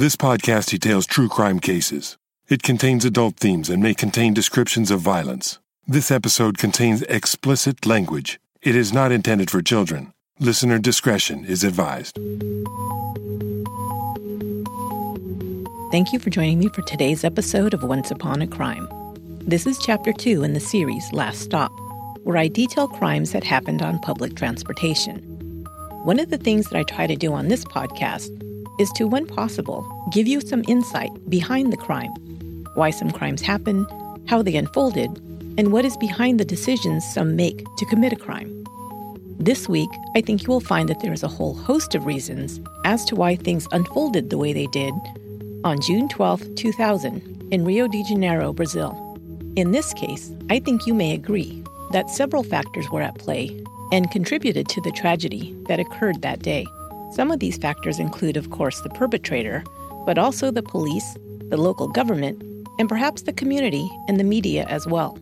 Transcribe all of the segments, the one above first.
This podcast details true crime cases. It contains adult themes and may contain descriptions of violence. This episode contains explicit language. It is not intended for children. Listener discretion is advised. Thank you for joining me for today's episode of Once Upon a Crime. This is chapter two in the series Last Stop, where I detail crimes that happened on public transportation. One of the things that I try to do on this podcast is to, when possible, give you some insight behind the crime, why some crimes happen, how they unfolded, and what is behind the decisions some make to commit a crime. This week, I think you will find that there is a whole host of reasons as to why things unfolded the way they did on June 12, 2000, in Rio de Janeiro, Brazil. In this case, I think you may agree that several factors were at play and contributed to the tragedy that occurred that day. Some of these factors include, of course, the perpetrator, but also the police, the local government, and perhaps the community and the media as well.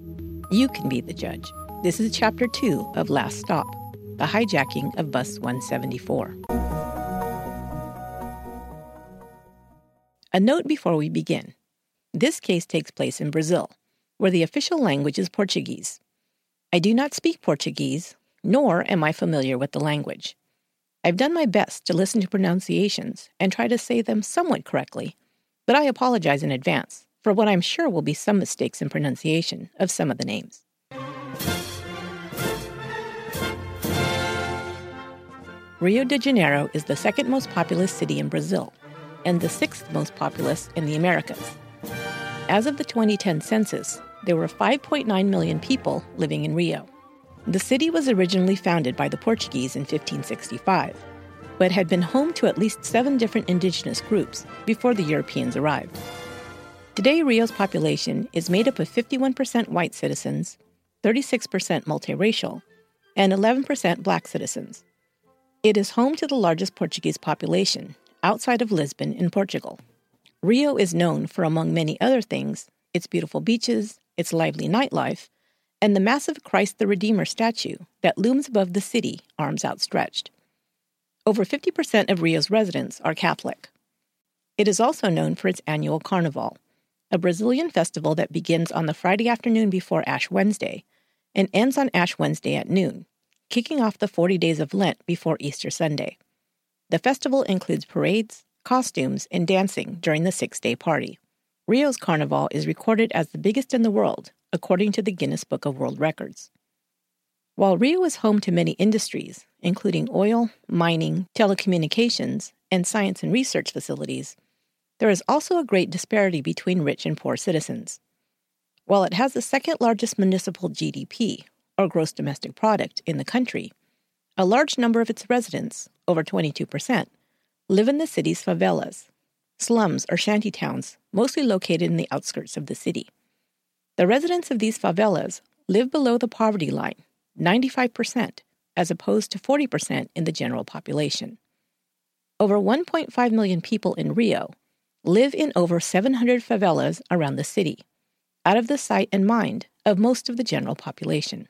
You can be the judge. This is chapter two of Last Stop The Hijacking of Bus 174. A note before we begin this case takes place in Brazil, where the official language is Portuguese. I do not speak Portuguese, nor am I familiar with the language. I've done my best to listen to pronunciations and try to say them somewhat correctly, but I apologize in advance for what I'm sure will be some mistakes in pronunciation of some of the names. Rio de Janeiro is the second most populous city in Brazil and the sixth most populous in the Americas. As of the 2010 census, there were 5.9 million people living in Rio. The city was originally founded by the Portuguese in 1565, but had been home to at least seven different indigenous groups before the Europeans arrived. Today, Rio's population is made up of 51% white citizens, 36% multiracial, and 11% black citizens. It is home to the largest Portuguese population outside of Lisbon in Portugal. Rio is known for, among many other things, its beautiful beaches, its lively nightlife, and the massive Christ the Redeemer statue that looms above the city, arms outstretched. Over 50% of Rio's residents are Catholic. It is also known for its annual Carnival, a Brazilian festival that begins on the Friday afternoon before Ash Wednesday and ends on Ash Wednesday at noon, kicking off the 40 days of Lent before Easter Sunday. The festival includes parades, costumes, and dancing during the six day party. Rio's Carnival is recorded as the biggest in the world according to the Guinness Book of World Records. While Rio is home to many industries, including oil, mining, telecommunications, and science and research facilities, there is also a great disparity between rich and poor citizens. While it has the second largest municipal GDP, or gross domestic product, in the country, a large number of its residents, over 22%, live in the city's favelas, slums or shanty towns, mostly located in the outskirts of the city. The residents of these favelas live below the poverty line, 95%, as opposed to 40% in the general population. Over 1.5 million people in Rio live in over 700 favelas around the city, out of the sight and mind of most of the general population.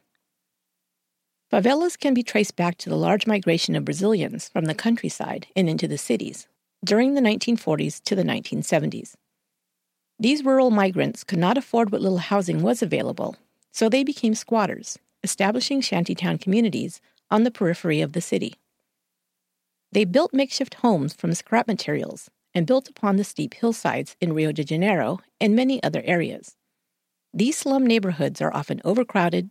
Favelas can be traced back to the large migration of Brazilians from the countryside and into the cities during the 1940s to the 1970s. These rural migrants could not afford what little housing was available, so they became squatters, establishing shantytown communities on the periphery of the city. They built makeshift homes from scrap materials and built upon the steep hillsides in Rio de Janeiro and many other areas. These slum neighborhoods are often overcrowded,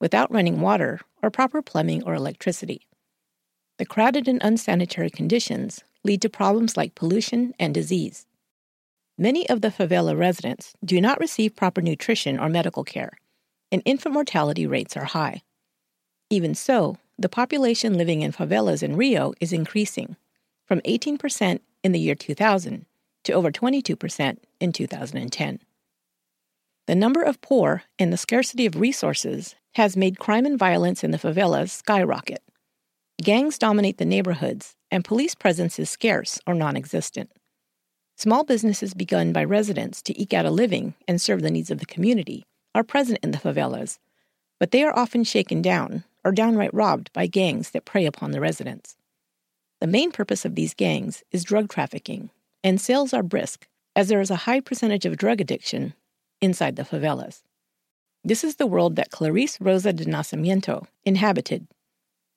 without running water or proper plumbing or electricity. The crowded and unsanitary conditions lead to problems like pollution and disease. Many of the favela residents do not receive proper nutrition or medical care, and infant mortality rates are high. Even so, the population living in favelas in Rio is increasing, from 18% in the year 2000 to over 22% in 2010. The number of poor and the scarcity of resources has made crime and violence in the favelas skyrocket. Gangs dominate the neighborhoods, and police presence is scarce or non existent. Small businesses begun by residents to eke out a living and serve the needs of the community are present in the favelas, but they are often shaken down or downright robbed by gangs that prey upon the residents. The main purpose of these gangs is drug trafficking, and sales are brisk, as there is a high percentage of drug addiction inside the favelas. This is the world that Clarice Rosa de Nascimento inhabited.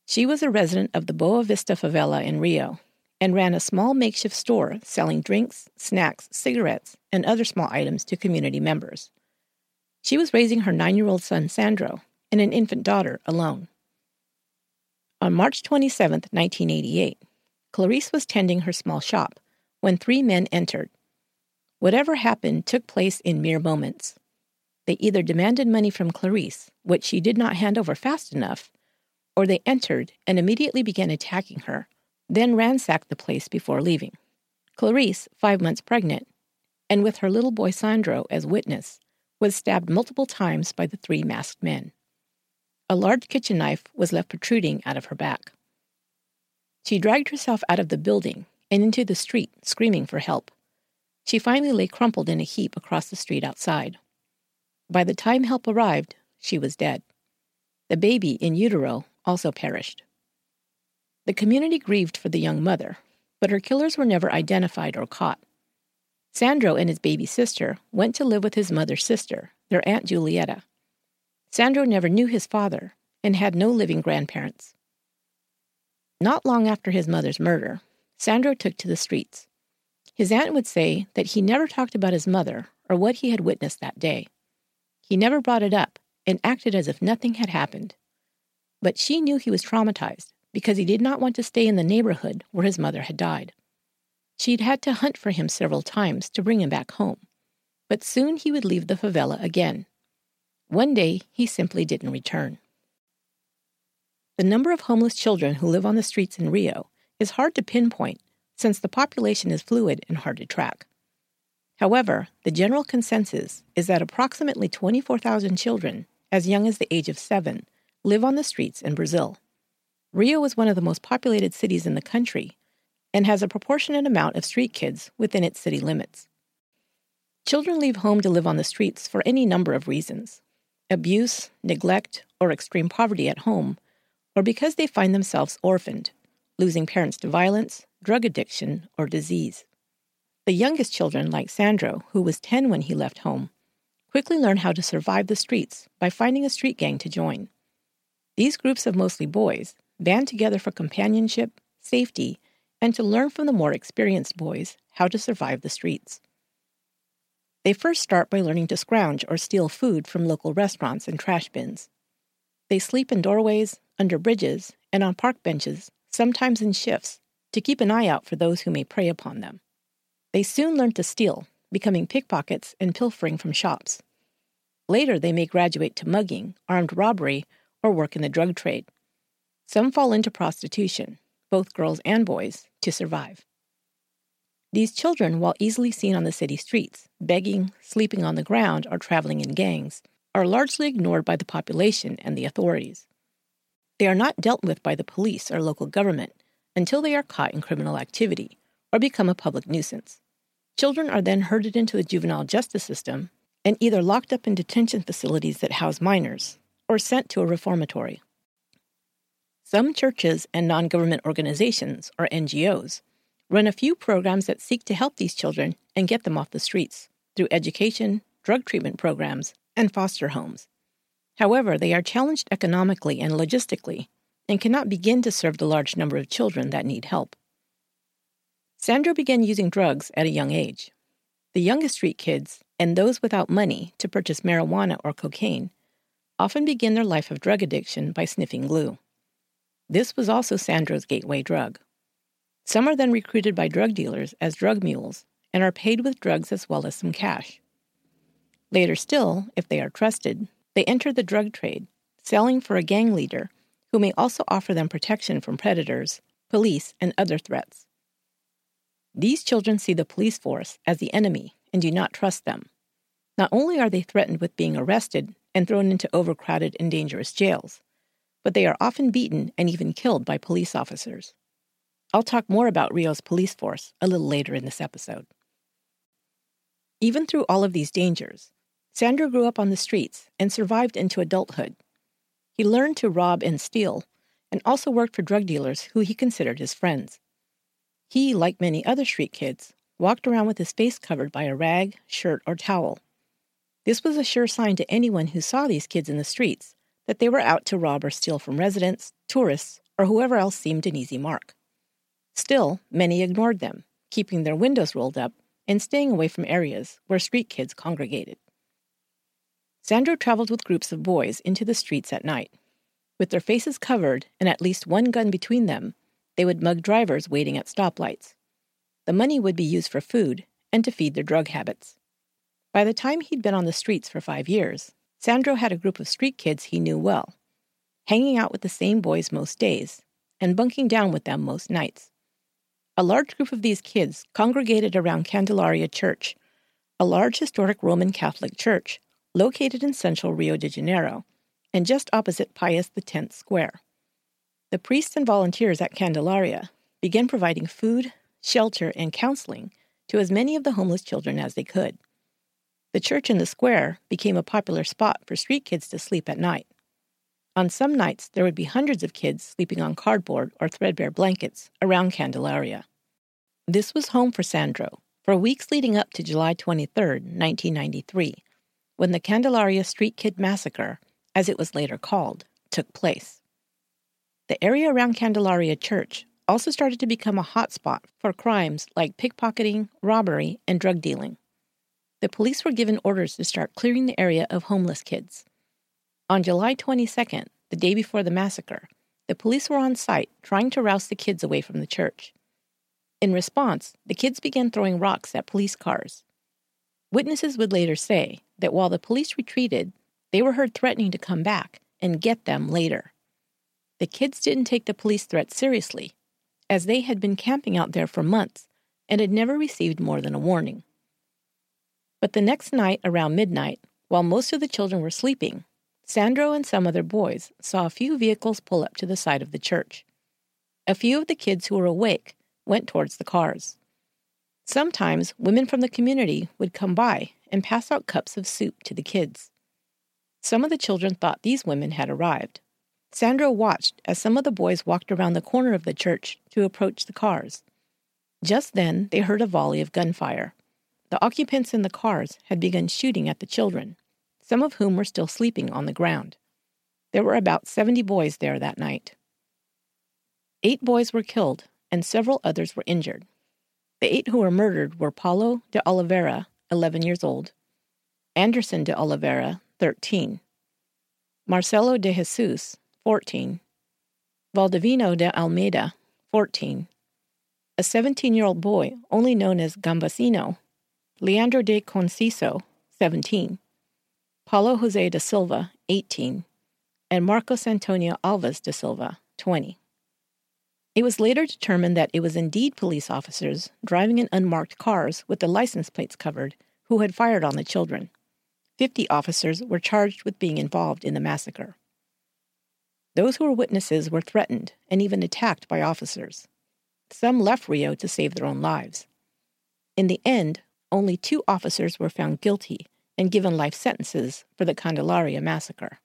She was a resident of the Boa Vista favela in Rio and ran a small makeshift store selling drinks, snacks, cigarettes, and other small items to community members. She was raising her nine year old son, Sandro, and an infant daughter alone. On March 27, 1988, Clarice was tending her small shop when three men entered. Whatever happened took place in mere moments. They either demanded money from Clarice, which she did not hand over fast enough, or they entered and immediately began attacking her, then ransacked the place before leaving. Clarice, five months pregnant, and with her little boy Sandro as witness, was stabbed multiple times by the three masked men. A large kitchen knife was left protruding out of her back. She dragged herself out of the building and into the street, screaming for help. She finally lay crumpled in a heap across the street outside. By the time help arrived, she was dead. The baby in utero also perished. The community grieved for the young mother, but her killers were never identified or caught. Sandro and his baby sister went to live with his mother's sister, their Aunt Julieta. Sandro never knew his father and had no living grandparents. Not long after his mother's murder, Sandro took to the streets. His aunt would say that he never talked about his mother or what he had witnessed that day. He never brought it up and acted as if nothing had happened. But she knew he was traumatized because he did not want to stay in the neighborhood where his mother had died. She'd had to hunt for him several times to bring him back home, but soon he would leave the favela again. One day, he simply didn't return. The number of homeless children who live on the streets in Rio is hard to pinpoint since the population is fluid and hard to track. However, the general consensus is that approximately 24,000 children, as young as the age of seven, live on the streets in Brazil. Rio is one of the most populated cities in the country and has a proportionate amount of street kids within its city limits. Children leave home to live on the streets for any number of reasons abuse, neglect, or extreme poverty at home, or because they find themselves orphaned, losing parents to violence, drug addiction, or disease. The youngest children, like Sandro, who was 10 when he left home, quickly learn how to survive the streets by finding a street gang to join. These groups of mostly boys band together for companionship, safety, and to learn from the more experienced boys how to survive the streets. They first start by learning to scrounge or steal food from local restaurants and trash bins. They sleep in doorways, under bridges, and on park benches, sometimes in shifts, to keep an eye out for those who may prey upon them. They soon learn to steal, becoming pickpockets and pilfering from shops. Later, they may graduate to mugging, armed robbery, or work in the drug trade. Some fall into prostitution, both girls and boys, to survive. These children, while easily seen on the city streets, begging, sleeping on the ground, or traveling in gangs, are largely ignored by the population and the authorities. They are not dealt with by the police or local government until they are caught in criminal activity or become a public nuisance. Children are then herded into the juvenile justice system and either locked up in detention facilities that house minors or sent to a reformatory. Some churches and non government organizations, or NGOs, run a few programs that seek to help these children and get them off the streets through education, drug treatment programs, and foster homes. However, they are challenged economically and logistically and cannot begin to serve the large number of children that need help. Sandro began using drugs at a young age. The youngest street kids, and those without money to purchase marijuana or cocaine, often begin their life of drug addiction by sniffing glue. This was also Sandro's gateway drug. Some are then recruited by drug dealers as drug mules and are paid with drugs as well as some cash. Later still, if they are trusted, they enter the drug trade, selling for a gang leader who may also offer them protection from predators, police, and other threats. These children see the police force as the enemy and do not trust them. Not only are they threatened with being arrested and thrown into overcrowded and dangerous jails, but they are often beaten and even killed by police officers. I'll talk more about Rio's police force a little later in this episode. Even through all of these dangers, Sandro grew up on the streets and survived into adulthood. He learned to rob and steal, and also worked for drug dealers who he considered his friends. He, like many other street kids, walked around with his face covered by a rag, shirt, or towel. This was a sure sign to anyone who saw these kids in the streets that they were out to rob or steal from residents, tourists, or whoever else seemed an easy mark. Still, many ignored them, keeping their windows rolled up and staying away from areas where street kids congregated. Sandro traveled with groups of boys into the streets at night. With their faces covered and at least one gun between them, they would mug drivers waiting at stoplights. The money would be used for food and to feed their drug habits. By the time he'd been on the streets for five years, Sandro had a group of street kids he knew well, hanging out with the same boys most days and bunking down with them most nights. A large group of these kids congregated around Candelaria Church, a large historic Roman Catholic church located in central Rio de Janeiro and just opposite Pius X Square. The priests and volunteers at Candelaria began providing food, shelter, and counseling to as many of the homeless children as they could. The church in the square became a popular spot for street kids to sleep at night. On some nights, there would be hundreds of kids sleeping on cardboard or threadbare blankets around Candelaria. This was home for Sandro for weeks leading up to July 23, 1993, when the Candelaria Street Kid Massacre, as it was later called, took place. The area around Candelaria Church also started to become a hotspot for crimes like pickpocketing, robbery, and drug dealing the police were given orders to start clearing the area of homeless kids. On July 22nd, the day before the massacre, the police were on site trying to rouse the kids away from the church. In response, the kids began throwing rocks at police cars. Witnesses would later say that while the police retreated, they were heard threatening to come back and get them later. The kids didn't take the police threat seriously, as they had been camping out there for months and had never received more than a warning. But the next night, around midnight, while most of the children were sleeping, Sandro and some other boys saw a few vehicles pull up to the side of the church. A few of the kids who were awake went towards the cars. Sometimes women from the community would come by and pass out cups of soup to the kids. Some of the children thought these women had arrived. Sandro watched as some of the boys walked around the corner of the church to approach the cars. Just then, they heard a volley of gunfire. The occupants in the cars had begun shooting at the children, some of whom were still sleeping on the ground. There were about 70 boys there that night. Eight boys were killed, and several others were injured. The eight who were murdered were Paulo de Oliveira, 11 years old, Anderson de Oliveira, 13, Marcelo de Jesus, 14, Valdivino de Almeida, 14, a 17 year old boy, only known as Gambasino, Leandro de Conciso, 17, Paulo Jose da Silva, 18, and Marcos Antonio Alves da Silva, 20. It was later determined that it was indeed police officers driving in unmarked cars with the license plates covered who had fired on the children. Fifty officers were charged with being involved in the massacre. Those who were witnesses were threatened and even attacked by officers. Some left Rio to save their own lives. In the end, only two officers were found guilty and given life sentences for the Candelaria massacre.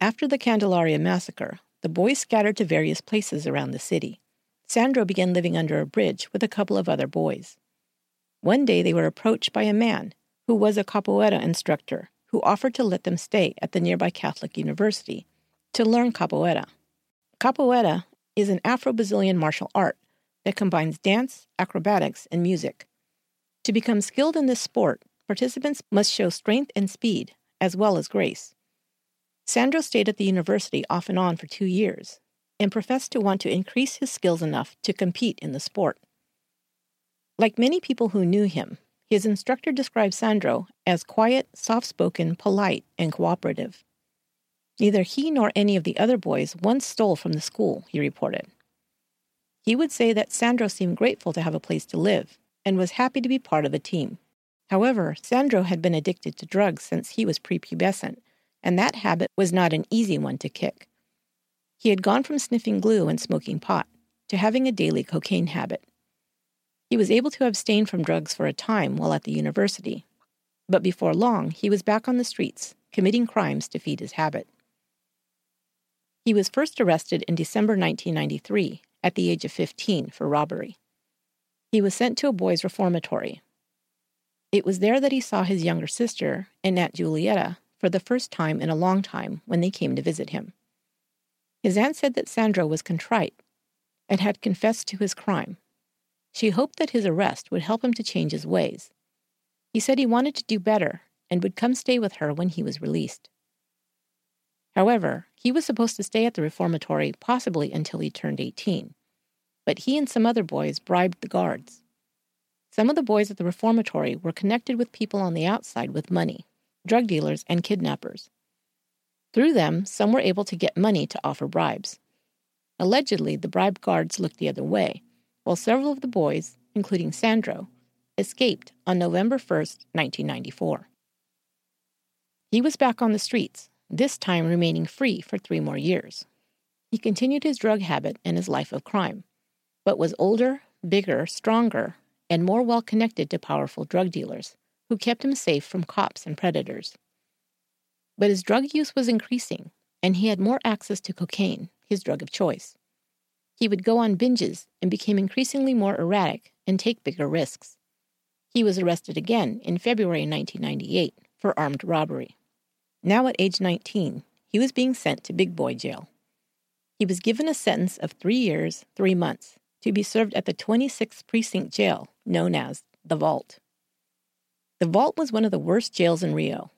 After the Candelaria massacre, the boys scattered to various places around the city. Sandro began living under a bridge with a couple of other boys. One day they were approached by a man who was a capoeira instructor who offered to let them stay at the nearby Catholic University to learn capoeira. Capoeira is an Afro Brazilian martial art that combines dance, acrobatics, and music. To become skilled in this sport, participants must show strength and speed, as well as grace. Sandro stayed at the university off and on for two years and professed to want to increase his skills enough to compete in the sport. Like many people who knew him, his instructor described Sandro as quiet, soft spoken, polite, and cooperative. Neither he nor any of the other boys once stole from the school, he reported. He would say that Sandro seemed grateful to have a place to live and was happy to be part of a team. However, Sandro had been addicted to drugs since he was prepubescent, and that habit was not an easy one to kick. He had gone from sniffing glue and smoking pot to having a daily cocaine habit. He was able to abstain from drugs for a time while at the university, but before long he was back on the streets, committing crimes to feed his habit. He was first arrested in December 1993 at the age of 15 for robbery. He was sent to a boys' reformatory. It was there that he saw his younger sister and Aunt Julieta for the first time in a long time when they came to visit him. His aunt said that Sandro was contrite and had confessed to his crime. She hoped that his arrest would help him to change his ways. He said he wanted to do better and would come stay with her when he was released. However, he was supposed to stay at the reformatory possibly until he turned 18, but he and some other boys bribed the guards. Some of the boys at the reformatory were connected with people on the outside with money, drug dealers, and kidnappers. Through them, some were able to get money to offer bribes. Allegedly, the bribe guards looked the other way, while several of the boys, including Sandro, escaped on November 1, 1994. He was back on the streets, this time remaining free for three more years. He continued his drug habit and his life of crime, but was older, bigger, stronger, and more well connected to powerful drug dealers, who kept him safe from cops and predators. But his drug use was increasing, and he had more access to cocaine, his drug of choice. He would go on binges and became increasingly more erratic and take bigger risks. He was arrested again in February 1998 for armed robbery. Now at age 19, he was being sent to Big Boy Jail. He was given a sentence of three years, three months, to be served at the 26th Precinct Jail, known as the Vault. The Vault was one of the worst jails in Rio,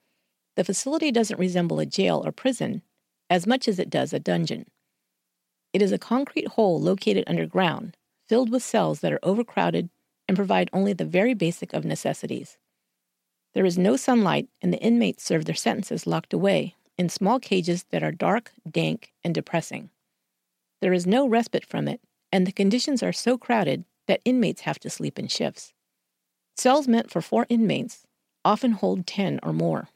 the facility doesn't resemble a jail or prison as much as it does a dungeon. It is a concrete hole located underground, filled with cells that are overcrowded and provide only the very basic of necessities. There is no sunlight, and the inmates serve their sentences locked away in small cages that are dark, dank, and depressing. There is no respite from it, and the conditions are so crowded that inmates have to sleep in shifts. Cells meant for four inmates often hold 10 or more.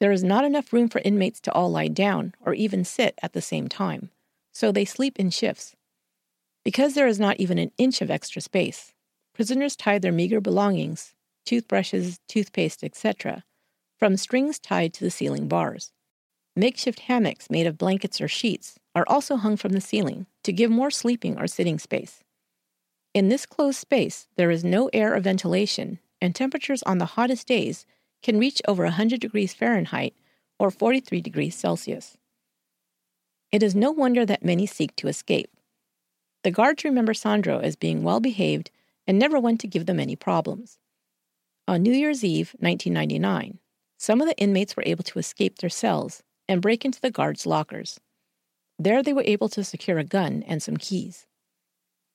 There is not enough room for inmates to all lie down or even sit at the same time, so they sleep in shifts. Because there is not even an inch of extra space, prisoners tie their meager belongings, toothbrushes, toothpaste, etc., from strings tied to the ceiling bars. Makeshift hammocks made of blankets or sheets are also hung from the ceiling to give more sleeping or sitting space. In this closed space, there is no air or ventilation, and temperatures on the hottest days can reach over 100 degrees Fahrenheit or 43 degrees Celsius. It is no wonder that many seek to escape. The guards remember Sandro as being well behaved and never went to give them any problems. On New Year's Eve, 1999, some of the inmates were able to escape their cells and break into the guards' lockers. There they were able to secure a gun and some keys.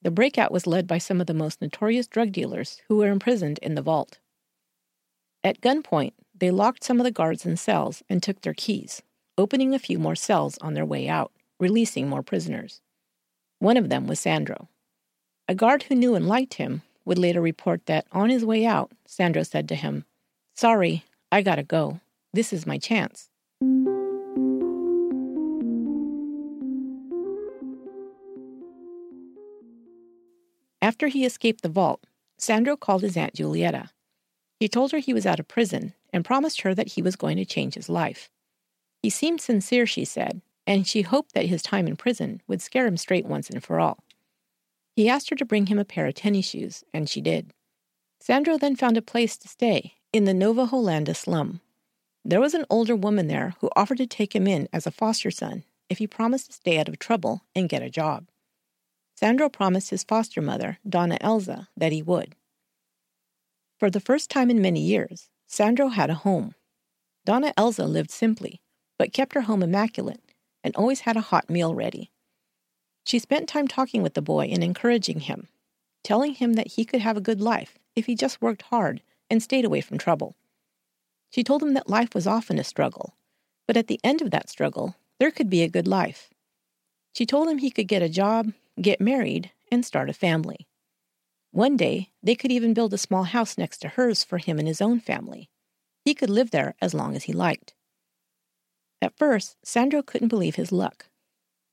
The breakout was led by some of the most notorious drug dealers who were imprisoned in the vault. At gunpoint, they locked some of the guards in cells and took their keys, opening a few more cells on their way out, releasing more prisoners. One of them was Sandro. A guard who knew and liked him would later report that on his way out, Sandro said to him, Sorry, I gotta go. This is my chance. After he escaped the vault, Sandro called his Aunt Julieta. He told her he was out of prison and promised her that he was going to change his life. He seemed sincere, she said, and she hoped that his time in prison would scare him straight once and for all. He asked her to bring him a pair of tennis shoes, and she did. Sandro then found a place to stay in the Nova Holanda slum. There was an older woman there who offered to take him in as a foster son if he promised to stay out of trouble and get a job. Sandro promised his foster mother, Dona Elza, that he would. For the first time in many years, Sandro had a home. Dona Elza lived simply, but kept her home immaculate and always had a hot meal ready. She spent time talking with the boy and encouraging him, telling him that he could have a good life if he just worked hard and stayed away from trouble. She told him that life was often a struggle, but at the end of that struggle, there could be a good life. She told him he could get a job, get married, and start a family. One day, they could even build a small house next to hers for him and his own family. He could live there as long as he liked. At first, Sandro couldn't believe his luck.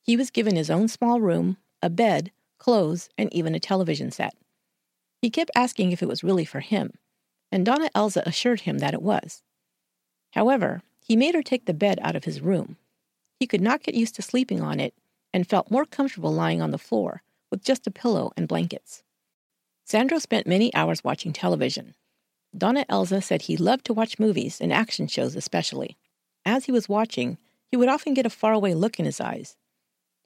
He was given his own small room, a bed, clothes, and even a television set. He kept asking if it was really for him, and Dona Elza assured him that it was. However, he made her take the bed out of his room. he could not get used to sleeping on it and felt more comfortable lying on the floor with just a pillow and blankets. Sandro spent many hours watching television. Dona Elza said he loved to watch movies and action shows especially. As he was watching, he would often get a faraway look in his eyes.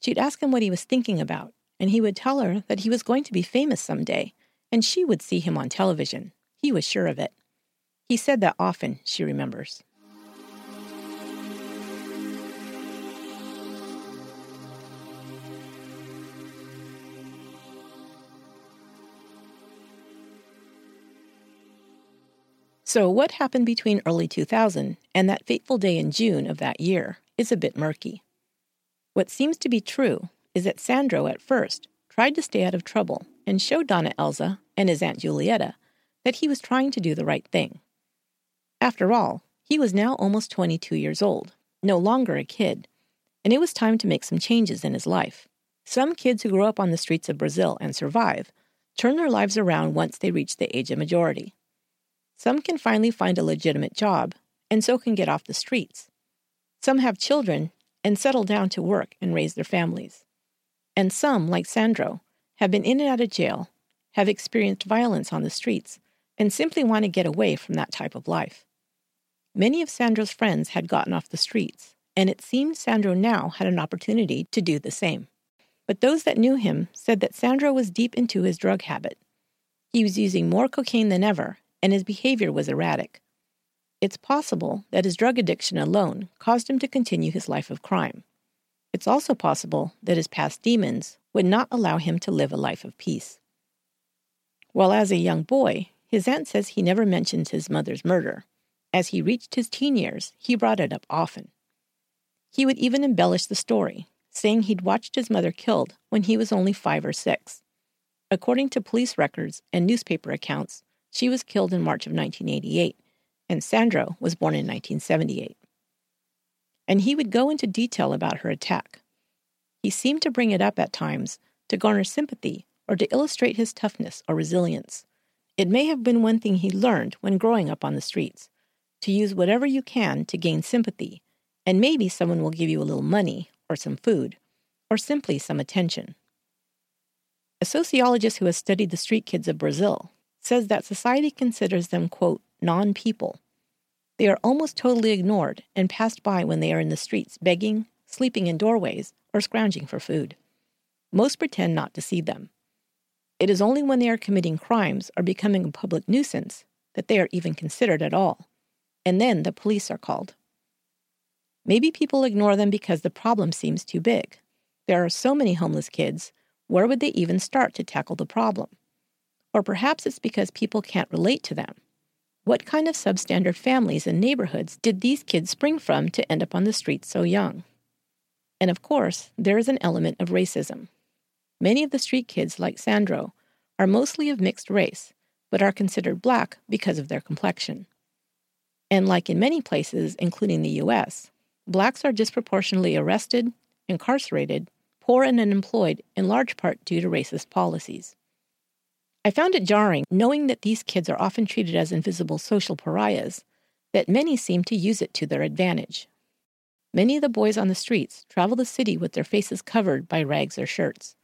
She'd ask him what he was thinking about, and he would tell her that he was going to be famous someday, and she would see him on television. He was sure of it. He said that often, she remembers. So, what happened between early 2000 and that fateful day in June of that year is a bit murky. What seems to be true is that Sandro, at first, tried to stay out of trouble and show Dona Elza and his Aunt Julieta that he was trying to do the right thing. After all, he was now almost 22 years old, no longer a kid, and it was time to make some changes in his life. Some kids who grow up on the streets of Brazil and survive turn their lives around once they reach the age of majority. Some can finally find a legitimate job, and so can get off the streets. Some have children and settle down to work and raise their families. And some, like Sandro, have been in and out of jail, have experienced violence on the streets, and simply want to get away from that type of life. Many of Sandro's friends had gotten off the streets, and it seemed Sandro now had an opportunity to do the same. But those that knew him said that Sandro was deep into his drug habit. He was using more cocaine than ever and his behavior was erratic. It's possible that his drug addiction alone caused him to continue his life of crime. It's also possible that his past demons would not allow him to live a life of peace. While as a young boy, his aunt says he never mentioned his mother's murder. As he reached his teen years, he brought it up often. He would even embellish the story, saying he'd watched his mother killed when he was only five or six. According to police records and newspaper accounts, she was killed in March of 1988, and Sandro was born in 1978. And he would go into detail about her attack. He seemed to bring it up at times to garner sympathy or to illustrate his toughness or resilience. It may have been one thing he learned when growing up on the streets to use whatever you can to gain sympathy, and maybe someone will give you a little money or some food or simply some attention. A sociologist who has studied the street kids of Brazil says that society considers them, quote, non people. They are almost totally ignored and passed by when they are in the streets begging, sleeping in doorways, or scrounging for food. Most pretend not to see them. It is only when they are committing crimes or becoming a public nuisance that they are even considered at all, and then the police are called. Maybe people ignore them because the problem seems too big. There are so many homeless kids, where would they even start to tackle the problem? Or perhaps it's because people can't relate to them. What kind of substandard families and neighborhoods did these kids spring from to end up on the streets so young? And of course, there is an element of racism. Many of the street kids, like Sandro, are mostly of mixed race, but are considered black because of their complexion. And like in many places, including the US, blacks are disproportionately arrested, incarcerated, poor, and unemployed in large part due to racist policies. I found it jarring, knowing that these kids are often treated as invisible social pariahs, that many seem to use it to their advantage. Many of the boys on the streets travel the city with their faces covered by rags or shirts.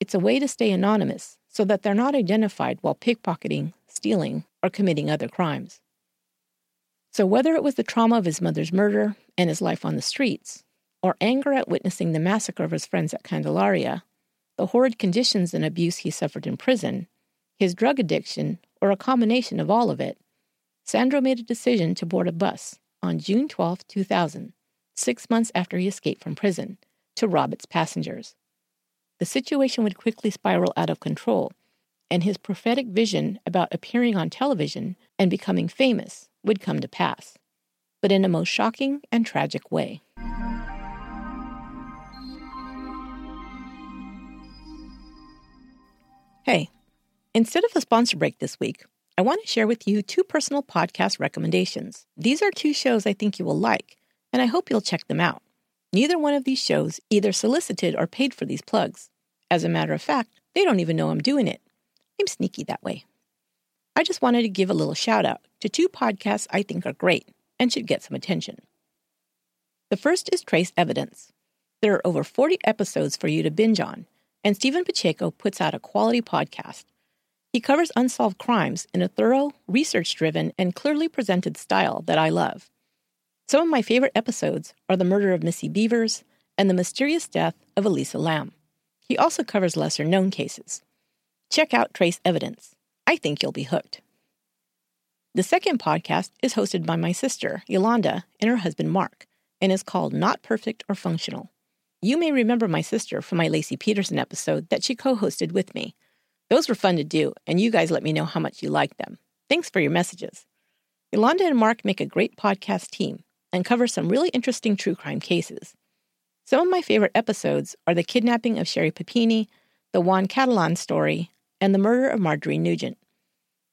It's a way to stay anonymous so that they're not identified while pickpocketing, stealing, or committing other crimes. So, whether it was the trauma of his mother's murder and his life on the streets, or anger at witnessing the massacre of his friends at Candelaria, the horrid conditions and abuse he suffered in prison, his drug addiction, or a combination of all of it, Sandro made a decision to board a bus on June 12, 2000, six months after he escaped from prison, to rob its passengers. The situation would quickly spiral out of control, and his prophetic vision about appearing on television and becoming famous would come to pass, but in a most shocking and tragic way. Hey, Instead of a sponsor break this week, I want to share with you two personal podcast recommendations. These are two shows I think you will like, and I hope you'll check them out. Neither one of these shows either solicited or paid for these plugs. As a matter of fact, they don't even know I'm doing it. I'm sneaky that way. I just wanted to give a little shout out to two podcasts I think are great and should get some attention. The first is Trace Evidence. There are over 40 episodes for you to binge on, and Stephen Pacheco puts out a quality podcast. He covers unsolved crimes in a thorough, research driven, and clearly presented style that I love. Some of my favorite episodes are The Murder of Missy Bevers and The Mysterious Death of Elisa Lam. He also covers lesser known cases. Check out Trace Evidence. I think you'll be hooked. The second podcast is hosted by my sister, Yolanda, and her husband, Mark, and is called Not Perfect or Functional. You may remember my sister from my Laci Peterson episode that she co hosted with me. Those were fun to do, and you guys let me know how much you liked them. Thanks for your messages. Yolanda and Mark make a great podcast team and cover some really interesting true crime cases. Some of my favorite episodes are the kidnapping of Sherry Papini, the Juan Catalan story, and the murder of Marjorie Nugent.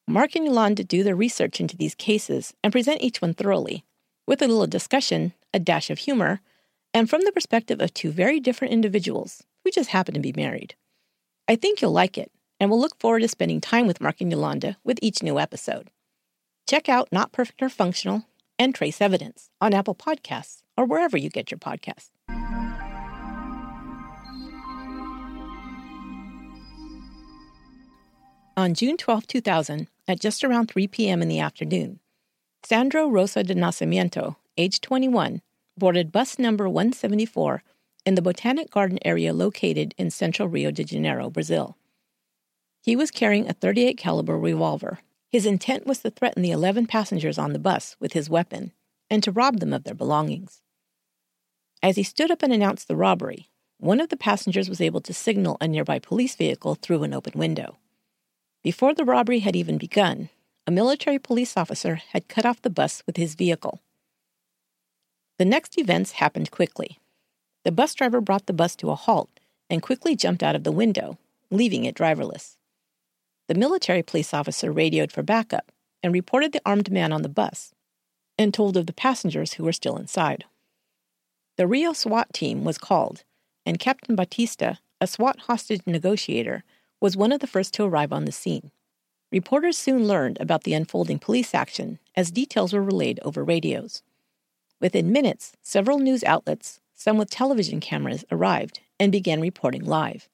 Mark and Yolanda do their research into these cases and present each one thoroughly, with a little discussion, a dash of humor, and from the perspective of two very different individuals who just happen to be married. I think you'll like it, and we'll look forward to spending time with Mark and Yolanda with each new episode. Check out Not Perfect or Functional and Trace Evidence on Apple Podcasts or wherever you get your podcasts. On June 12, 2000, at just around 3 p.m. in the afternoon, Sandro Rosa de Nascimento, age 21, boarded bus number 174 in the Botanic Garden area located in central Rio de Janeiro, Brazil. He was carrying a 38 caliber revolver. His intent was to threaten the 11 passengers on the bus with his weapon and to rob them of their belongings. As he stood up and announced the robbery, one of the passengers was able to signal a nearby police vehicle through an open window. Before the robbery had even begun, a military police officer had cut off the bus with his vehicle. The next events happened quickly. The bus driver brought the bus to a halt and quickly jumped out of the window, leaving it driverless. The military police officer radioed for backup and reported the armed man on the bus and told of the passengers who were still inside. The Rio SWAT team was called, and Captain Batista, a SWAT hostage negotiator, was one of the first to arrive on the scene. Reporters soon learned about the unfolding police action as details were relayed over radios. Within minutes, several news outlets, some with television cameras, arrived and began reporting live.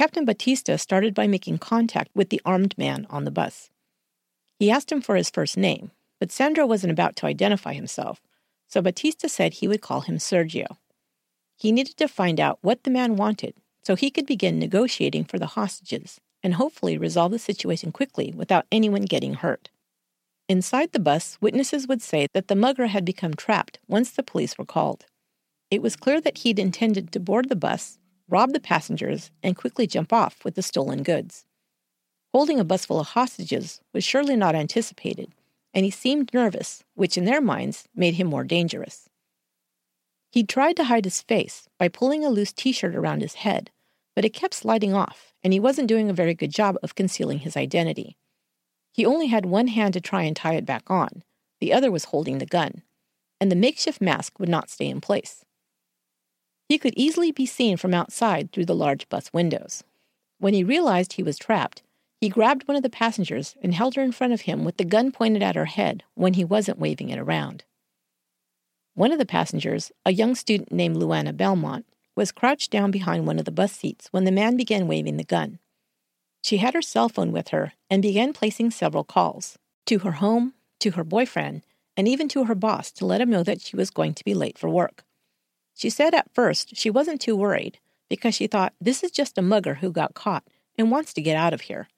Captain Batista started by making contact with the armed man on the bus. He asked him for his first name, but Sandro wasn't about to identify himself, so Batista said he would call him Sergio. He needed to find out what the man wanted so he could begin negotiating for the hostages and hopefully resolve the situation quickly without anyone getting hurt. Inside the bus, witnesses would say that the mugger had become trapped once the police were called. It was clear that he'd intended to board the bus, rob the passengers, and quickly jump off with the stolen goods. Holding a bus full of hostages was surely not anticipated, and he seemed nervous, which in their minds made him more dangerous. He tried to hide his face by pulling a loose t shirt around his head, but it kept sliding off, and he wasn't doing a very good job of concealing his identity. He only had one hand to try and tie it back on, the other was holding the gun, and the makeshift mask would not stay in place. He could easily be seen from outside through the large bus windows. When he realized he was trapped, he grabbed one of the passengers and held her in front of him with the gun pointed at her head when he wasn't waving it around. One of the passengers, a young student named Luana Belmont, was crouched down behind one of the bus seats when the man began waving the gun. She had her cell phone with her and began placing several calls to her home, to her boyfriend, and even to her boss to let him know that she was going to be late for work. She said at first she wasn't too worried because she thought this is just a mugger who got caught and wants to get out of here.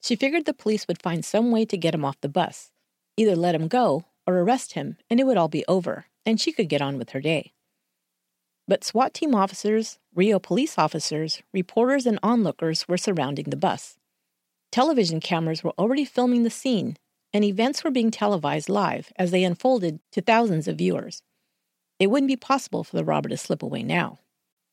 She figured the police would find some way to get him off the bus, either let him go or arrest him, and it would all be over and she could get on with her day. But SWAT team officers, Rio police officers, reporters, and onlookers were surrounding the bus. Television cameras were already filming the scene, and events were being televised live as they unfolded to thousands of viewers. It wouldn't be possible for the robber to slip away now.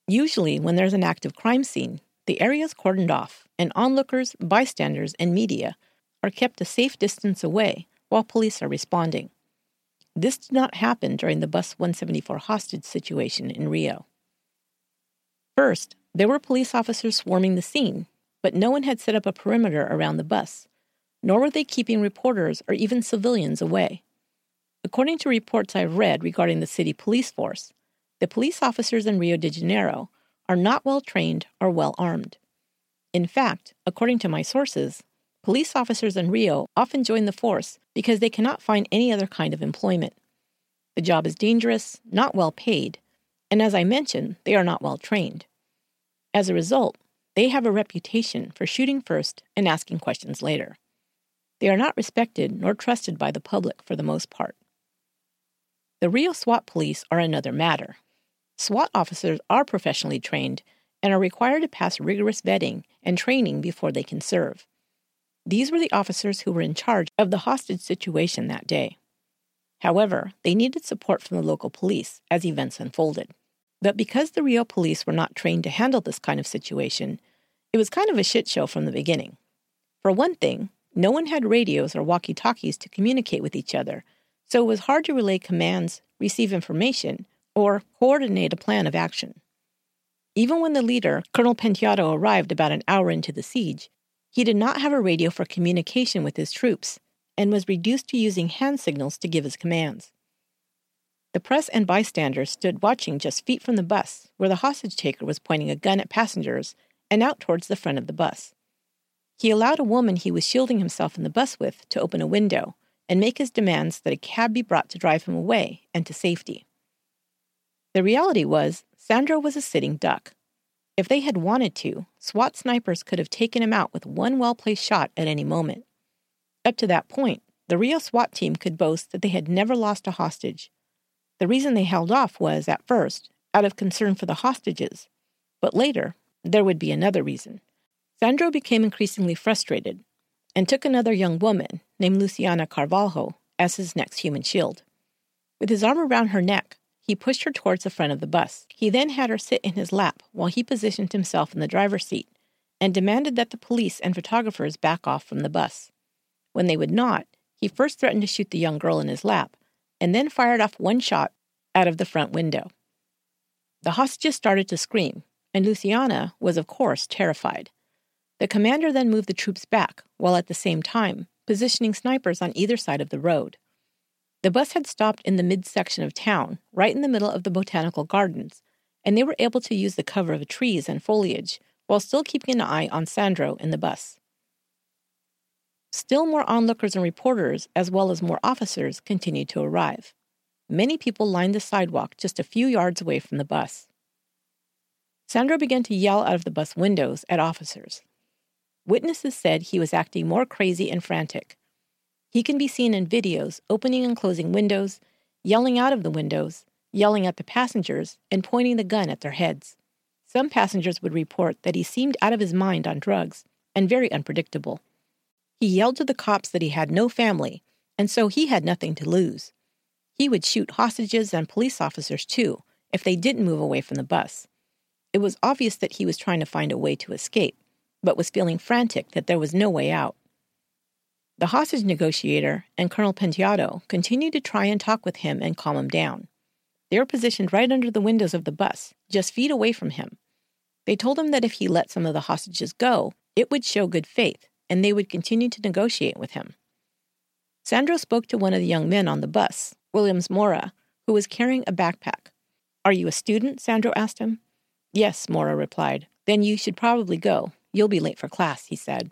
Usually, when there's an active crime scene, the area is cordoned off, and onlookers, bystanders, and media are kept a safe distance away while police are responding. This did not happen during the Bus 174 hostage situation in Rio. First, there were police officers swarming the scene, but no one had set up a perimeter around the bus, nor were they keeping reporters or even civilians away. According to reports I've read regarding the city police force, the police officers in Rio de Janeiro are not well trained or well armed. In fact, according to my sources, police officers in Rio often join the force because they cannot find any other kind of employment. The job is dangerous, not well paid, and as I mentioned, they are not well trained. As a result, they have a reputation for shooting first and asking questions later. They are not respected nor trusted by the public for the most part. The Rio SWAT police are another matter. SWAT officers are professionally trained and are required to pass rigorous vetting and training before they can serve. These were the officers who were in charge of the hostage situation that day. However, they needed support from the local police as events unfolded. But because the Rio police were not trained to handle this kind of situation, it was kind of a shit show from the beginning. For one thing, no one had radios or walkie talkies to communicate with each other, so it was hard to relay commands, receive information, or coordinate a plan of action. Even when the leader, Colonel Penteado, arrived about an hour into the siege, he did not have a radio for communication with his troops and was reduced to using hand signals to give his commands. The press and bystanders stood watching just feet from the bus, where the hostage taker was pointing a gun at passengers and out towards the front of the bus. He allowed a woman he was shielding himself in the bus with to open a window and make his demands that a cab be brought to drive him away and to safety. The reality was, Sandro was a sitting duck. If they had wanted to, SWAT snipers could have taken him out with one well placed shot at any moment. Up to that point, the Rio SWAT team could boast that they had never lost a hostage the reason they held off was, at first, out of concern for the hostages, but later, there would be another reason. Sandro became increasingly frustrated and took another young woman, named Luciana Carvalho, as his next human shield. With his arm around her neck, he pushed her towards the front of the bus. He then had her sit in his lap while he positioned himself in the driver's seat and demanded that the police and photographers back off from the bus. When they would not, he first threatened to shoot the young girl in his lap, and then fired off one shot out of the front window. The hostages started to scream, and Luciana was, of course, terrified. The commander then moved the troops back, while at the same time positioning snipers on either side of the road. The bus had stopped in the midsection of town, right in the middle of the botanical gardens, and they were able to use the cover of trees and foliage while still keeping an eye on Sandro in the bus. Still more onlookers and reporters, as well as more officers, continued to arrive. Many people lined the sidewalk just a few yards away from the bus. Sandro began to yell out of the bus windows at officers. Witnesses said he was acting more crazy and frantic. He can be seen in videos opening and closing windows, yelling out of the windows, yelling at the passengers, and pointing the gun at their heads. Some passengers would report that he seemed out of his mind on drugs and very unpredictable. He yelled to the cops that he had no family, and so he had nothing to lose. He would shoot hostages and police officers too if they didn't move away from the bus. It was obvious that he was trying to find a way to escape, but was feeling frantic that there was no way out. The hostage negotiator and Colonel Penteado continued to try and talk with him and calm him down. They were positioned right under the windows of the bus, just feet away from him. They told him that if he let some of the hostages go, it would show good faith and they would continue to negotiate with him. Sandro spoke to one of the young men on the bus, Williams Mora, who was carrying a backpack. Are you a student? Sandro asked him. Yes, Mora replied. Then you should probably go. You'll be late for class, he said.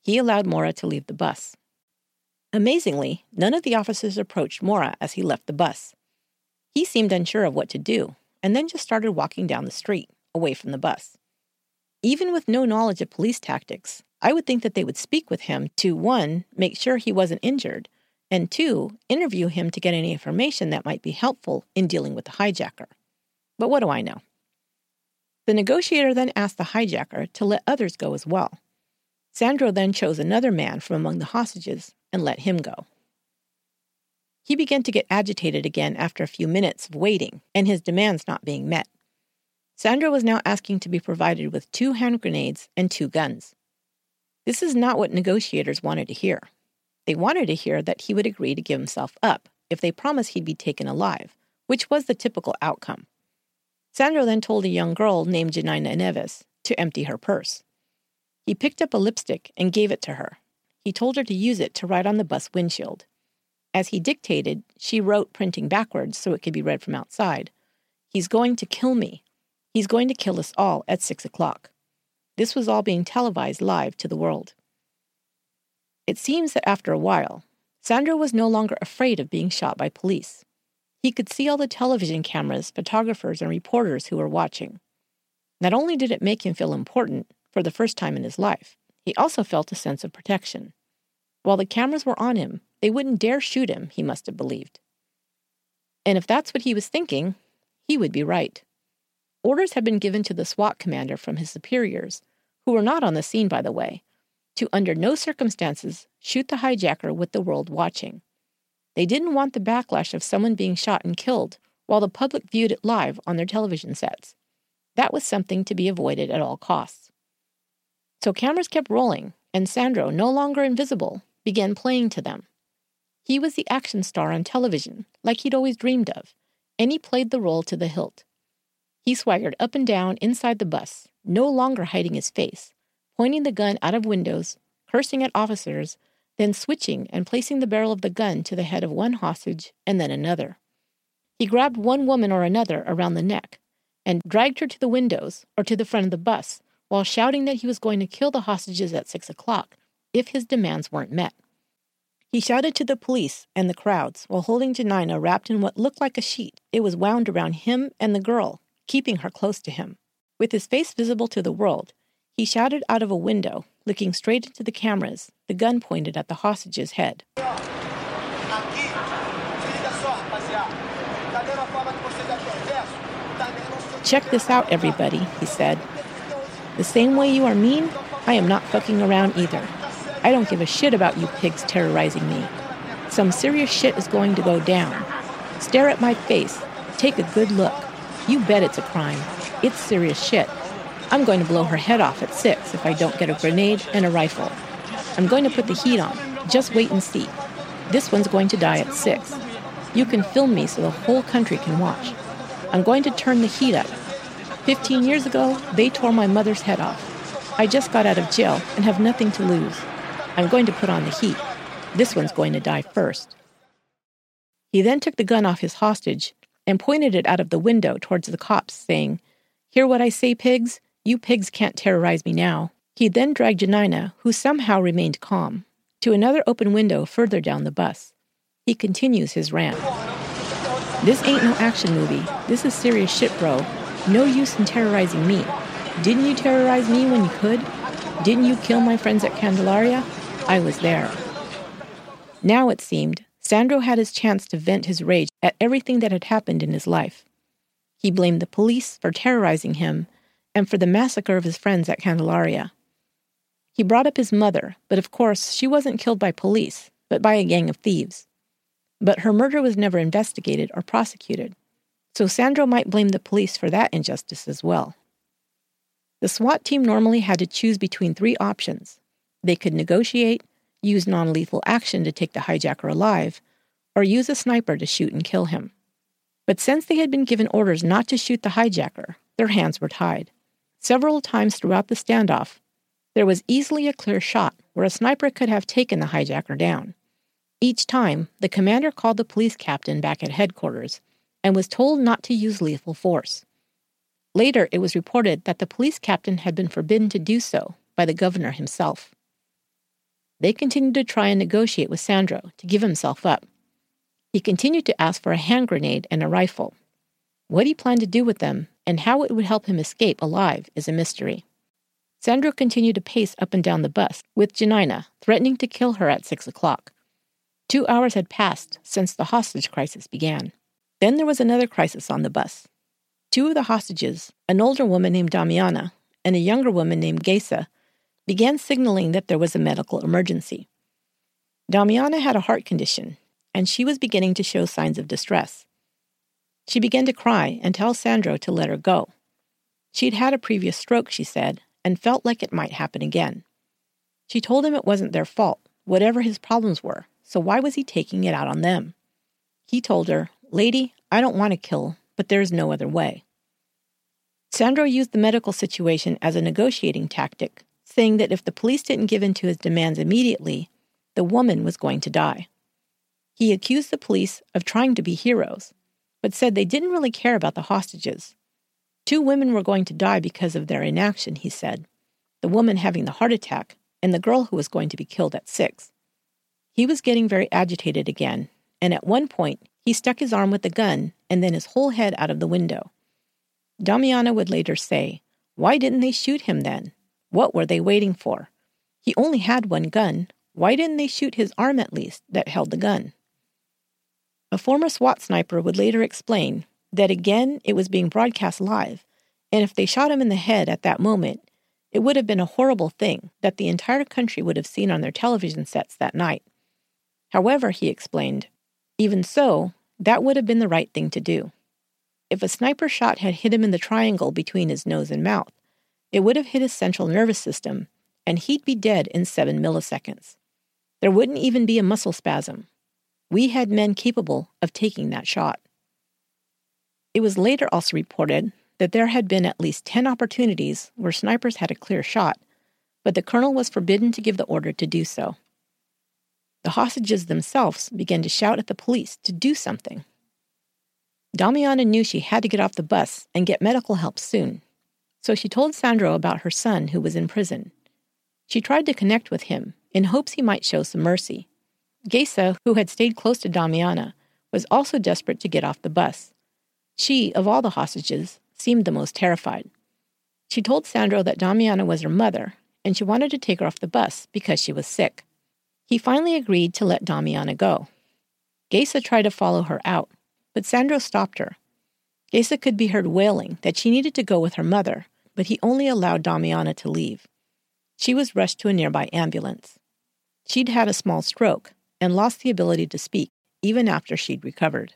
He allowed Mora to leave the bus. Amazingly, none of the officers approached Mora as he left the bus. He seemed unsure of what to do, and then just started walking down the street, away from the bus. Even with no knowledge of police tactics, I would think that they would speak with him to one, make sure he wasn't injured, and two, interview him to get any information that might be helpful in dealing with the hijacker. But what do I know? The negotiator then asked the hijacker to let others go as well. Sandro then chose another man from among the hostages and let him go. He began to get agitated again after a few minutes of waiting and his demands not being met. Sandro was now asking to be provided with two hand grenades and two guns. This is not what negotiators wanted to hear. They wanted to hear that he would agree to give himself up if they promised he'd be taken alive, which was the typical outcome. Sandro then told a young girl named Janina Neves to empty her purse. He picked up a lipstick and gave it to her. He told her to use it to write on the bus windshield. As he dictated, she wrote, printing backwards so it could be read from outside He's going to kill me. He's going to kill us all at six o'clock. This was all being televised live to the world. It seems that after a while, Sandro was no longer afraid of being shot by police. He could see all the television cameras, photographers, and reporters who were watching. Not only did it make him feel important for the first time in his life, he also felt a sense of protection. While the cameras were on him, they wouldn't dare shoot him, he must have believed. And if that's what he was thinking, he would be right. Orders had been given to the SWAT commander from his superiors, who were not on the scene, by the way, to under no circumstances shoot the hijacker with the world watching. They didn't want the backlash of someone being shot and killed while the public viewed it live on their television sets. That was something to be avoided at all costs. So cameras kept rolling, and Sandro, no longer invisible, began playing to them. He was the action star on television, like he'd always dreamed of, and he played the role to the hilt. He swaggered up and down inside the bus, no longer hiding his face, pointing the gun out of windows, cursing at officers, then switching and placing the barrel of the gun to the head of one hostage and then another. He grabbed one woman or another around the neck and dragged her to the windows or to the front of the bus while shouting that he was going to kill the hostages at six o'clock if his demands weren't met. He shouted to the police and the crowds while holding Janina wrapped in what looked like a sheet. It was wound around him and the girl, keeping her close to him. With his face visible to the world, he shouted out of a window, looking straight into the cameras, the gun pointed at the hostage's head. Check this out, everybody, he said. The same way you are mean, I am not fucking around either. I don't give a shit about you pigs terrorizing me. Some serious shit is going to go down. Stare at my face. Take a good look. You bet it's a crime. It's serious shit. I'm going to blow her head off at six if I don't get a grenade and a rifle. I'm going to put the heat on. Just wait and see. This one's going to die at six. You can film me so the whole country can watch. I'm going to turn the heat up. Fifteen years ago, they tore my mother's head off. I just got out of jail and have nothing to lose. I'm going to put on the heat. This one's going to die first. He then took the gun off his hostage and pointed it out of the window towards the cops, saying, Hear what I say, pigs? You pigs can't terrorize me now. He then dragged Janina, who somehow remained calm, to another open window further down the bus. He continues his rant. This ain't no action movie. This is serious shit, bro. No use in terrorizing me. Didn't you terrorize me when you could? Didn't you kill my friends at Candelaria? I was there. Now it seemed Sandro had his chance to vent his rage at everything that had happened in his life. He blamed the police for terrorizing him and for the massacre of his friends at Candelaria. He brought up his mother, but of course she wasn't killed by police, but by a gang of thieves. But her murder was never investigated or prosecuted, so Sandro might blame the police for that injustice as well. The SWAT team normally had to choose between three options. They could negotiate, use non lethal action to take the hijacker alive, or use a sniper to shoot and kill him. But since they had been given orders not to shoot the hijacker, their hands were tied. Several times throughout the standoff, there was easily a clear shot where a sniper could have taken the hijacker down. Each time, the commander called the police captain back at headquarters and was told not to use lethal force. Later, it was reported that the police captain had been forbidden to do so by the governor himself. They continued to try and negotiate with Sandro to give himself up. He continued to ask for a hand grenade and a rifle. What he planned to do with them and how it would help him escape alive is a mystery. Sandro continued to pace up and down the bus, with Janina threatening to kill her at six o'clock. Two hours had passed since the hostage crisis began. Then there was another crisis on the bus. Two of the hostages, an older woman named Damiana and a younger woman named Geisa, began signaling that there was a medical emergency. Damiana had a heart condition, and she was beginning to show signs of distress. She began to cry and tell Sandro to let her go. She'd had a previous stroke, she said, and felt like it might happen again. She told him it wasn't their fault, whatever his problems were, so why was he taking it out on them? He told her, Lady, I don't want to kill, but there is no other way. Sandro used the medical situation as a negotiating tactic, saying that if the police didn't give in to his demands immediately, the woman was going to die. He accused the police of trying to be heroes, but said they didn't really care about the hostages. Two women were going to die because of their inaction, he said the woman having the heart attack and the girl who was going to be killed at six. He was getting very agitated again, and at one point he stuck his arm with the gun and then his whole head out of the window. Damiana would later say, Why didn't they shoot him then? What were they waiting for? He only had one gun. Why didn't they shoot his arm at least that held the gun? A former SWAT sniper would later explain that again it was being broadcast live, and if they shot him in the head at that moment, it would have been a horrible thing that the entire country would have seen on their television sets that night. However, he explained, even so, that would have been the right thing to do. If a sniper shot had hit him in the triangle between his nose and mouth, it would have hit his central nervous system, and he'd be dead in seven milliseconds. There wouldn't even be a muscle spasm. We had men capable of taking that shot. It was later also reported that there had been at least 10 opportunities where snipers had a clear shot, but the colonel was forbidden to give the order to do so. The hostages themselves began to shout at the police to do something. Damiana knew she had to get off the bus and get medical help soon, so she told Sandro about her son who was in prison. She tried to connect with him in hopes he might show some mercy. Geisa, who had stayed close to Damiana, was also desperate to get off the bus. She, of all the hostages, seemed the most terrified. She told Sandro that Damiana was her mother, and she wanted to take her off the bus because she was sick. He finally agreed to let Damiana go. Geisa tried to follow her out, but Sandro stopped her. Geisa could be heard wailing that she needed to go with her mother, but he only allowed Damiana to leave. She was rushed to a nearby ambulance. She'd had a small stroke and lost the ability to speak even after she'd recovered.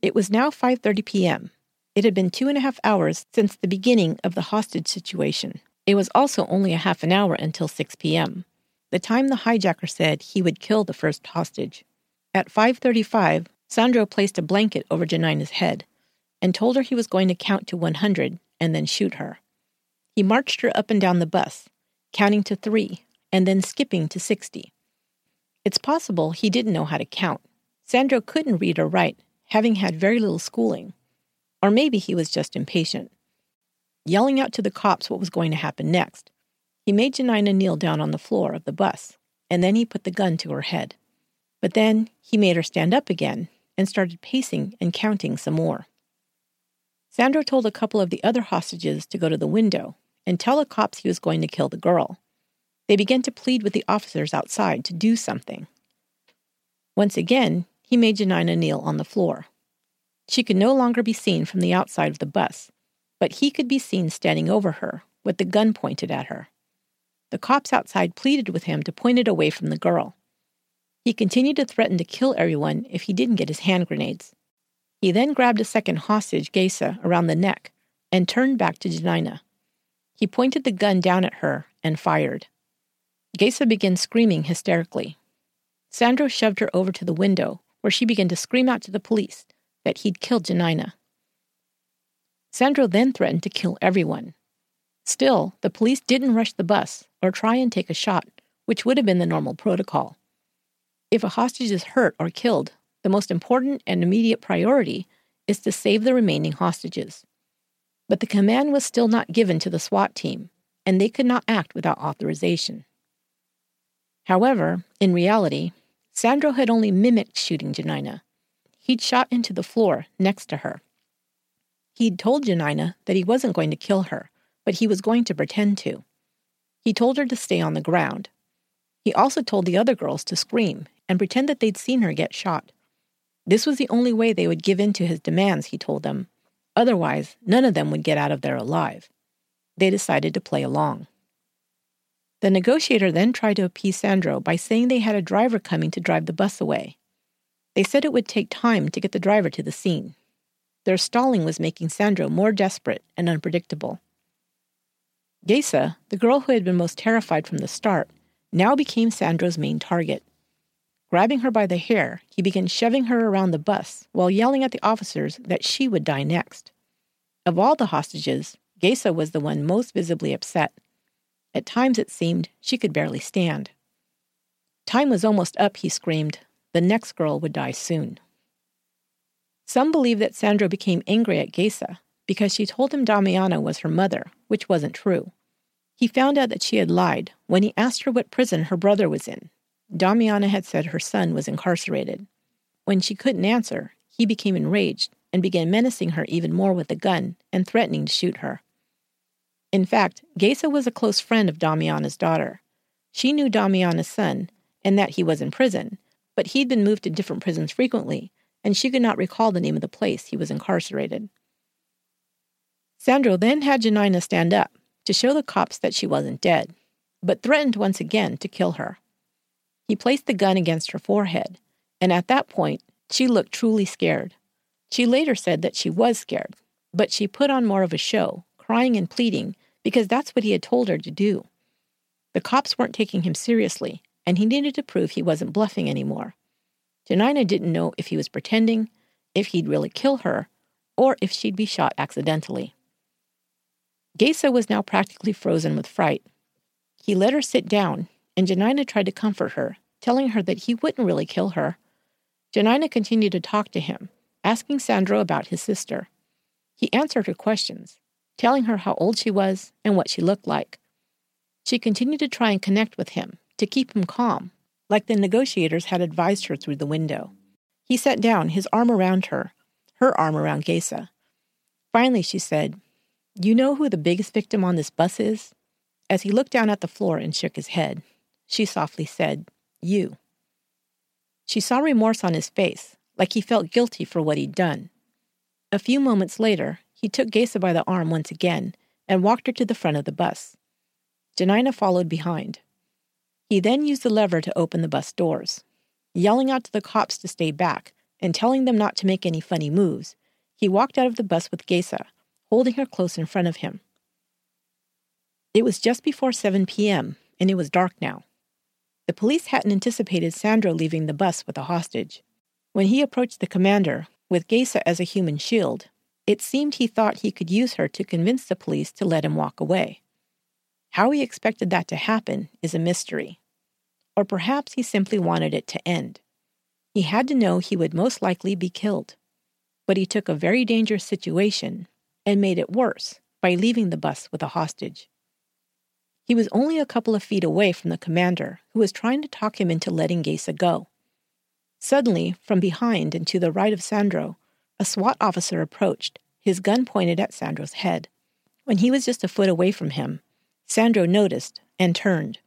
It was now 5:30 p.m. It had been two and a half hours since the beginning of the hostage situation. It was also only a half an hour until 6 p.m. The time the hijacker said he would kill the first hostage. At 5:35, Sandro placed a blanket over Janina's head and told her he was going to count to 100 and then shoot her. He marched her up and down the bus, counting to 3 and then skipping to 60. It's possible he didn't know how to count. Sandro couldn't read or write, having had very little schooling. Or maybe he was just impatient. Yelling out to the cops what was going to happen next, he made Janina kneel down on the floor of the bus, and then he put the gun to her head. But then he made her stand up again and started pacing and counting some more. Sandro told a couple of the other hostages to go to the window and tell the cops he was going to kill the girl. They began to plead with the officers outside to do something. Once again, he made Janina kneel on the floor. She could no longer be seen from the outside of the bus, but he could be seen standing over her with the gun pointed at her. The cops outside pleaded with him to point it away from the girl. He continued to threaten to kill everyone if he didn't get his hand grenades. He then grabbed a second hostage, Geisa, around the neck and turned back to Janina. He pointed the gun down at her and fired. Geisa began screaming hysterically. Sandro shoved her over to the window where she began to scream out to the police that he'd killed Janina. Sandro then threatened to kill everyone. Still, the police didn't rush the bus or try and take a shot, which would have been the normal protocol. If a hostage is hurt or killed, the most important and immediate priority is to save the remaining hostages. But the command was still not given to the SWAT team, and they could not act without authorization. However, in reality, Sandro had only mimicked shooting Janina. He'd shot into the floor next to her. He'd told Janina that he wasn't going to kill her, but he was going to pretend to. He told her to stay on the ground. He also told the other girls to scream and pretend that they'd seen her get shot. This was the only way they would give in to his demands, he told them. Otherwise, none of them would get out of there alive. They decided to play along. The negotiator then tried to appease Sandro by saying they had a driver coming to drive the bus away. They said it would take time to get the driver to the scene. Their stalling was making Sandro more desperate and unpredictable. Geisa, the girl who had been most terrified from the start, now became Sandro's main target. Grabbing her by the hair, he began shoving her around the bus while yelling at the officers that she would die next. Of all the hostages, Geisa was the one most visibly upset. At times it seemed she could barely stand. Time was almost up, he screamed. The next girl would die soon. Some believe that Sandro became angry at Geisa because she told him Damiana was her mother, which wasn't true. He found out that she had lied when he asked her what prison her brother was in. Damiana had said her son was incarcerated. When she couldn't answer, he became enraged and began menacing her even more with a gun and threatening to shoot her. In fact, Geisa was a close friend of Damiana's daughter. She knew Damiana's son and that he was in prison, but he'd been moved to different prisons frequently, and she could not recall the name of the place he was incarcerated. Sandro then had Janina stand up to show the cops that she wasn't dead, but threatened once again to kill her. He placed the gun against her forehead, and at that point, she looked truly scared. She later said that she was scared, but she put on more of a show, crying and pleading, because that's what he had told her to do. The cops weren't taking him seriously, and he needed to prove he wasn't bluffing anymore. Janina didn't know if he was pretending, if he'd really kill her, or if she'd be shot accidentally. Geisa was now practically frozen with fright. He let her sit down, and Janina tried to comfort her, telling her that he wouldn't really kill her. Janina continued to talk to him, asking Sandro about his sister. He answered her questions, telling her how old she was and what she looked like. She continued to try and connect with him, to keep him calm, like the negotiators had advised her through the window. He sat down, his arm around her, her arm around Geisa. Finally, she said, You know who the biggest victim on this bus is? As he looked down at the floor and shook his head, she softly said, You. She saw remorse on his face, like he felt guilty for what he'd done. A few moments later, he took Geisa by the arm once again and walked her to the front of the bus. Janina followed behind. He then used the lever to open the bus doors. Yelling out to the cops to stay back and telling them not to make any funny moves, he walked out of the bus with Geisa, holding her close in front of him. It was just before 7 p.m., and it was dark now. The police hadn't anticipated Sandro leaving the bus with a hostage. When he approached the commander, with Geisa as a human shield, it seemed he thought he could use her to convince the police to let him walk away. How he expected that to happen is a mystery. Or perhaps he simply wanted it to end. He had to know he would most likely be killed. But he took a very dangerous situation and made it worse by leaving the bus with a hostage. He was only a couple of feet away from the commander, who was trying to talk him into letting Geisa go. Suddenly, from behind and to the right of Sandro, a SWAT officer approached, his gun pointed at Sandro's head. When he was just a foot away from him, Sandro noticed and turned.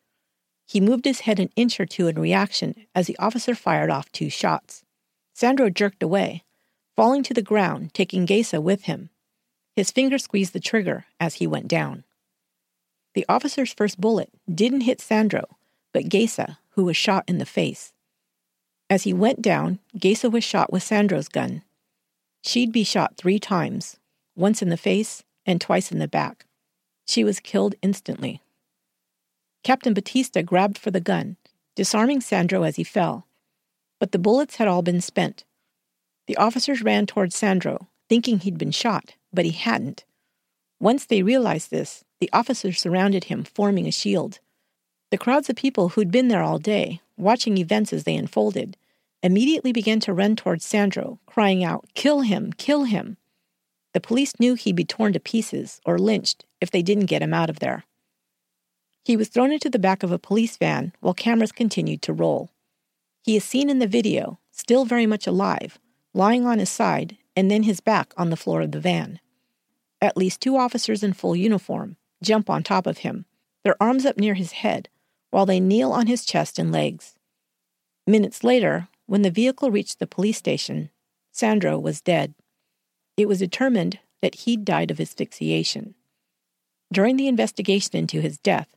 He moved his head an inch or two in reaction as the officer fired off two shots. Sandro jerked away, falling to the ground, taking Geisa with him. His finger squeezed the trigger as he went down. The officer's first bullet didn't hit Sandro, but Geisa, who was shot in the face. As he went down, Geisa was shot with Sandro's gun. She'd be shot three times, once in the face and twice in the back. She was killed instantly. Captain Batista grabbed for the gun, disarming Sandro as he fell. But the bullets had all been spent. The officers ran toward Sandro, thinking he'd been shot, but he hadn't. Once they realized this, the officers surrounded him, forming a shield. The crowds of people who'd been there all day, watching events as they unfolded, immediately began to run towards Sandro, crying out, Kill him! Kill him! The police knew he'd be torn to pieces or lynched if they didn't get him out of there. He was thrown into the back of a police van while cameras continued to roll. He is seen in the video, still very much alive, lying on his side and then his back on the floor of the van. At least two officers in full uniform jump on top of him, their arms up near his head, while they kneel on his chest and legs. Minutes later, when the vehicle reached the police station, Sandro was dead. It was determined that he'd died of asphyxiation. During the investigation into his death,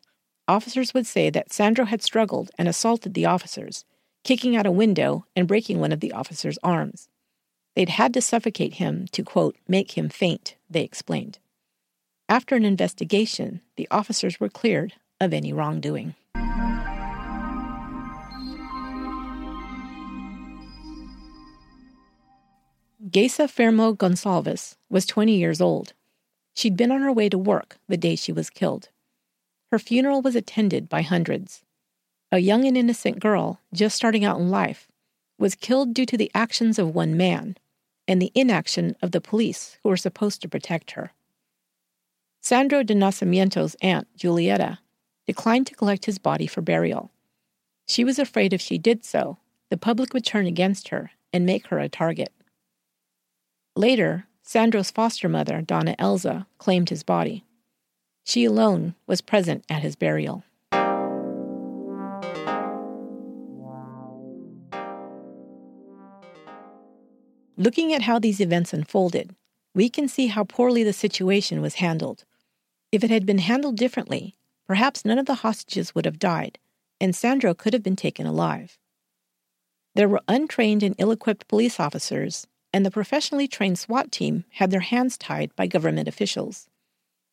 officers would say that Sandro had struggled and assaulted the officers, kicking out a window and breaking one of the officers' arms. They'd had to suffocate him to, quote, make him faint, they explained. After an investigation, the officers were cleared of any wrongdoing. Geisa Firmo Gonçalves was 20 years old. She'd been on her way to work the day she was killed. her funeral was attended by hundreds. A young and innocent girl, just starting out in life, was killed due to the actions of one man and the inaction of the police who were supposed to protect her. Sandro de Nascimento's aunt, Julieta, declined to collect his body for burial. She was afraid if she did so, the public would turn against her and make her a target. Later, Sandro's foster mother, Dona Elza, claimed his body. She alone was present at his burial. Looking at how these events unfolded, we can see how poorly the situation was handled. If it had been handled differently, perhaps none of the hostages would have died, and Sandro could have been taken alive. There were untrained and ill equipped police officers, and the professionally trained SWAT team had their hands tied by government officials.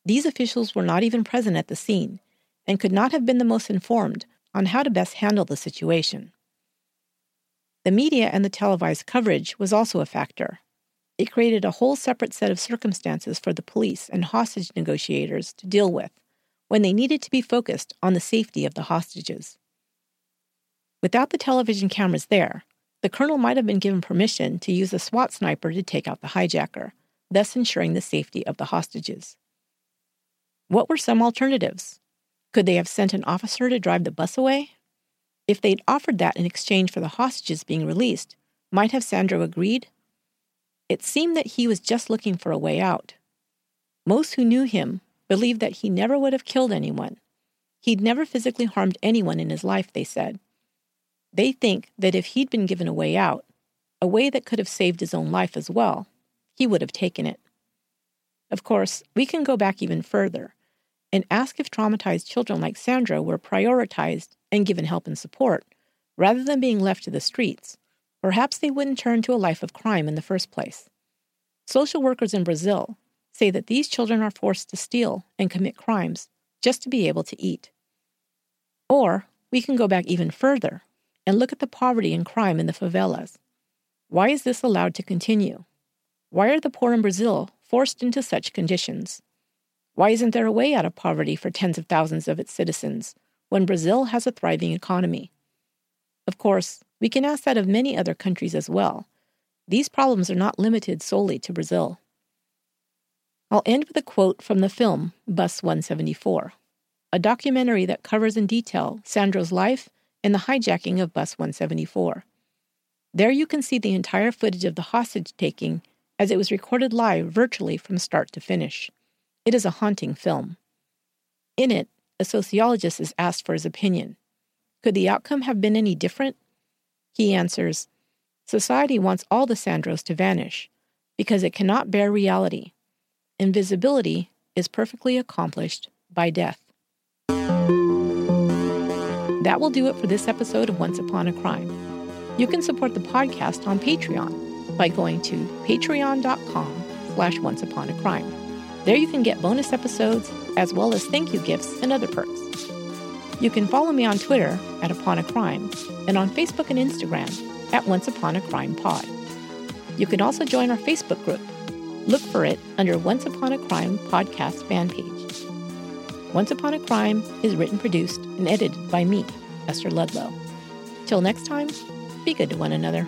These officials were not even present at the scene and could not have been the most informed on how to best handle the situation. The media and the televised coverage was also a factor. It created a whole separate set of circumstances for the police and hostage negotiators to deal with when they needed to be focused on the safety of the hostages. Without the television cameras there, the colonel might have been given permission to use a SWAT sniper to take out the hijacker, thus ensuring the safety of the hostages. What were some alternatives? Could they have sent an officer to drive the bus away? If they'd offered that in exchange for the hostages being released, might have Sandro agreed? It seemed that he was just looking for a way out. Most who knew him believed that he never would have killed anyone. He'd never physically harmed anyone in his life, they said. They think that if he'd been given a way out, a way that could have saved his own life as well, he would have taken it. Of course, we can go back even further and ask if traumatized children like Sandro were prioritized and given help and support, rather than being left to the streets, perhaps they wouldn't turn to a life of crime in the first place. Social workers in Brazil say that these children are forced to steal and commit crimes just to be able to eat. Or we can go back even further and look at the poverty and crime in the favelas. Why is this allowed to continue? Why are the poor in Brazil forced into such conditions? Why isn't there a way out of poverty for tens of thousands of its citizens when Brazil has a thriving economy? Of course, we can ask that of many other countries as well. These problems are not limited solely to Brazil. I'll end with a quote from the film Bus 174, a documentary that covers in detail Sandro's life and the hijacking of Bus 174. There you can see the entire footage of the hostage taking as it was recorded live virtually from start to finish. It is a haunting film. In it, a sociologist is asked for his opinion. Could the outcome have been any different? He answers Society wants all the Sandros to vanish because it cannot bear reality. Invisibility is perfectly accomplished by death. That will do it for this episode of Once Upon a Crime. You can support the podcast on Patreon by going to patreon.com slash onceupon there you can get bonus episodes as well as thank you gifts and other perks. You can follow me on Twitter at Upon a Crime and on Facebook and Instagram at Once Upon a Crime Pod. You can also join our Facebook group. Look for it under Once Upon a Crime podcast fan page. Once Upon a Crime is written, produced, and edited by me, Esther Ludlow. Till next time, be good to one another.